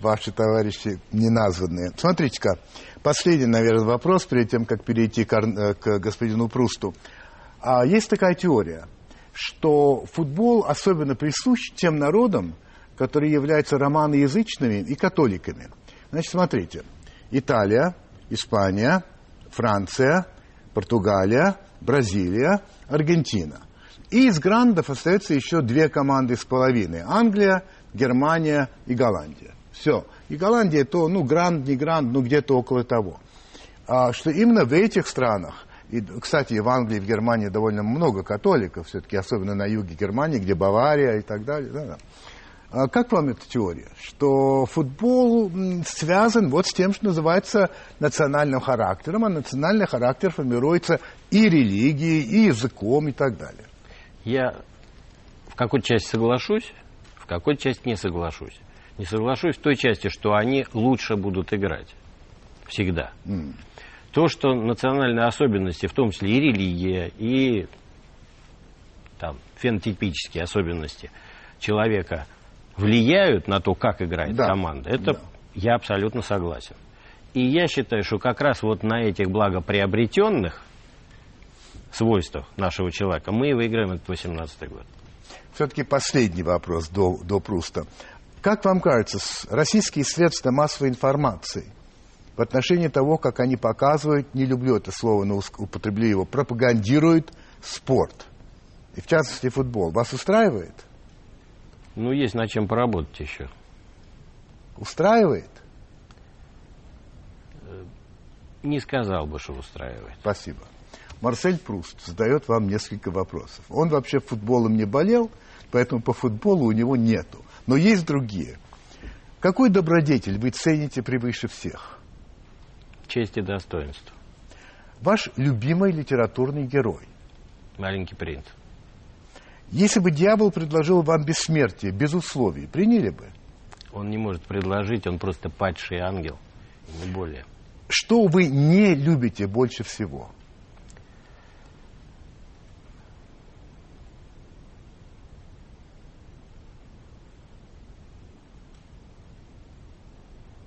Ваши товарищи неназванные. Смотрите-ка, последний, наверное, вопрос, перед тем, как перейти к, э, к господину Прусту. А, есть такая теория, что футбол особенно присущ тем народам, которые являются романоязычными и католиками. Значит, смотрите. Италия, Испания, Франция, Португалия, Бразилия, Аргентина. И из грандов остается еще две команды с половиной. Англия, Германия и Голландия. Все. И Голландия то, ну, гранд, не гранд, ну, где-то около того. А, что именно в этих странах, и, кстати, в Англии в Германии довольно много католиков, все-таки, особенно на юге Германии, где Бавария и так далее. Да, да. А как вам эта теория? Что футбол связан вот с тем, что называется национальным характером, а национальный характер формируется и религией, и языком, и так далее. Я в какой-то части соглашусь, в какой-то части не соглашусь. Не соглашусь в той части, что они лучше будут играть. Всегда. То, что национальные особенности, в том числе и религия, и там, фенотипические особенности человека влияют на то, как играет Да. команда, это Да. я абсолютно согласен. И я считаю, что как раз вот на этих благоприобретенных свойствах нашего человека мы и выиграем этот 18 год. Все-таки последний вопрос до, до Пруста. Как вам кажется, российские средства массовой информации в отношении того, как они показывают, не люблю это слово, но употреблю его, пропагандируют спорт, и в частности футбол, вас устраивает? Ну, есть над чем поработать еще. Устраивает? Не сказал бы, что устраивает. Спасибо. Марсель Пруст задает вам несколько вопросов. Он вообще футболом не болел, поэтому по футболу у него нету. Но есть другие. Какой добродетель вы цените превыше всех? Честь и достоинство. Ваш любимый литературный герой. Маленький принц. Если бы дьявол предложил вам бессмертие, без условий, приняли бы? Он не может предложить, он просто падший ангел. Не более. Что вы не любите больше всего?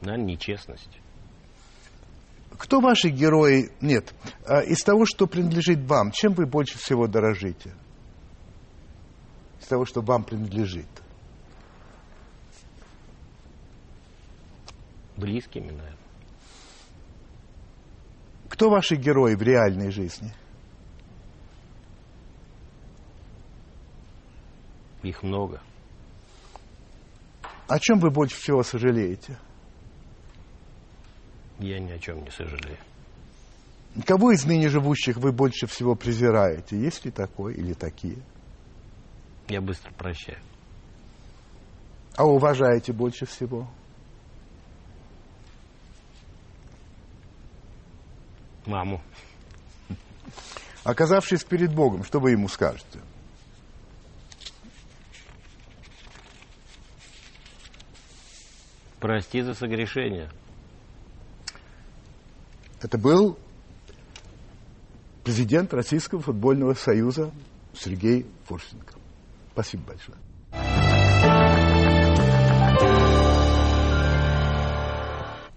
Наверное, нечестность. Кто ваши герои? Нет. А, Из того, что принадлежит вам, чем вы больше всего дорожите? Из того, что вам принадлежит. Близкими, наверное. Кто ваши герои в реальной жизни? Их много. О чем вы больше всего сожалеете? Я ни о чем не сожалею. Кого из ныне живущих вы больше всего презираете? Есть ли такой или такие? Я быстро прощаю. А уважаете больше всего? Маму. Оказавшись перед Богом, что вы ему скажете? Прости за согрешение. Это был президент Российского футбольного союза Сергей Фурсенко. Спасибо большое.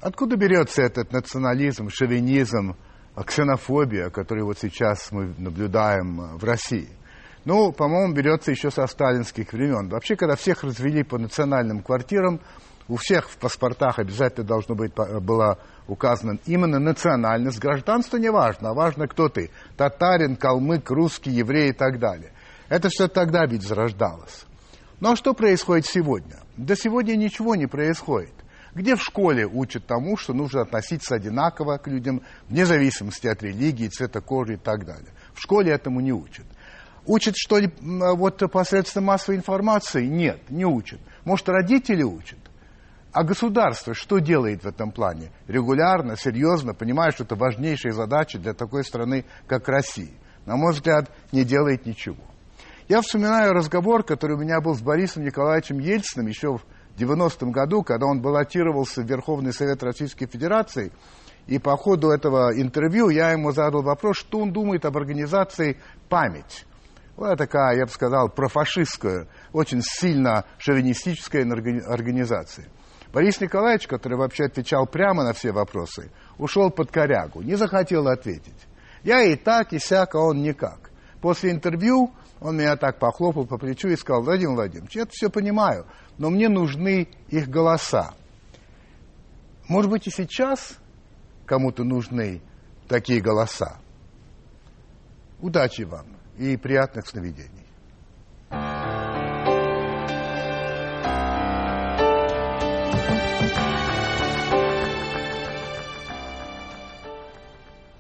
Откуда берется этот национализм, шовинизм, ксенофобия, которую вот сейчас мы наблюдаем в России? Ну, по-моему, берется еще со сталинских времен. Вообще, когда всех развели по национальным квартирам, у всех в паспортах обязательно должно быть было указано именно национальность. Гражданство не важно, а важно, кто ты. Татарин, калмык, русский, еврей и так далее. Это все тогда ведь зарождалось. Ну а что происходит сегодня? Да сегодня ничего не происходит. Где в школе учат тому, что нужно относиться одинаково к людям, вне зависимости от религии, цвета кожи и так далее. В школе этому не учат. Учат, что вот посредством массовой информации? Нет, не учат. Может, родители учат? А государство что делает в этом плане? Регулярно, серьезно, понимая, что это важнейшая задача для такой страны, как Россия. На мой взгляд, не делает ничего. Я вспоминаю разговор, который у меня был с Борисом Николаевичем Ельциным еще в 90-м году, когда он баллотировался в Верховный Совет Российской Федерации, и по ходу этого интервью я ему задал вопрос, что он думает об организации «Память». Вот такая, я бы сказал, профашистская, очень сильно шовинистическая организация. Борис Николаевич, который вообще отвечал прямо на все вопросы, ушел под корягу, не захотел ответить. Я и так, и сяк, а он никак. После интервью он меня так похлопал по плечу и сказал, Владимир Владимирович, я это все понимаю, но мне нужны их голоса. Может быть, и сейчас кому-то нужны такие голоса. Удачи вам и приятных сновидений.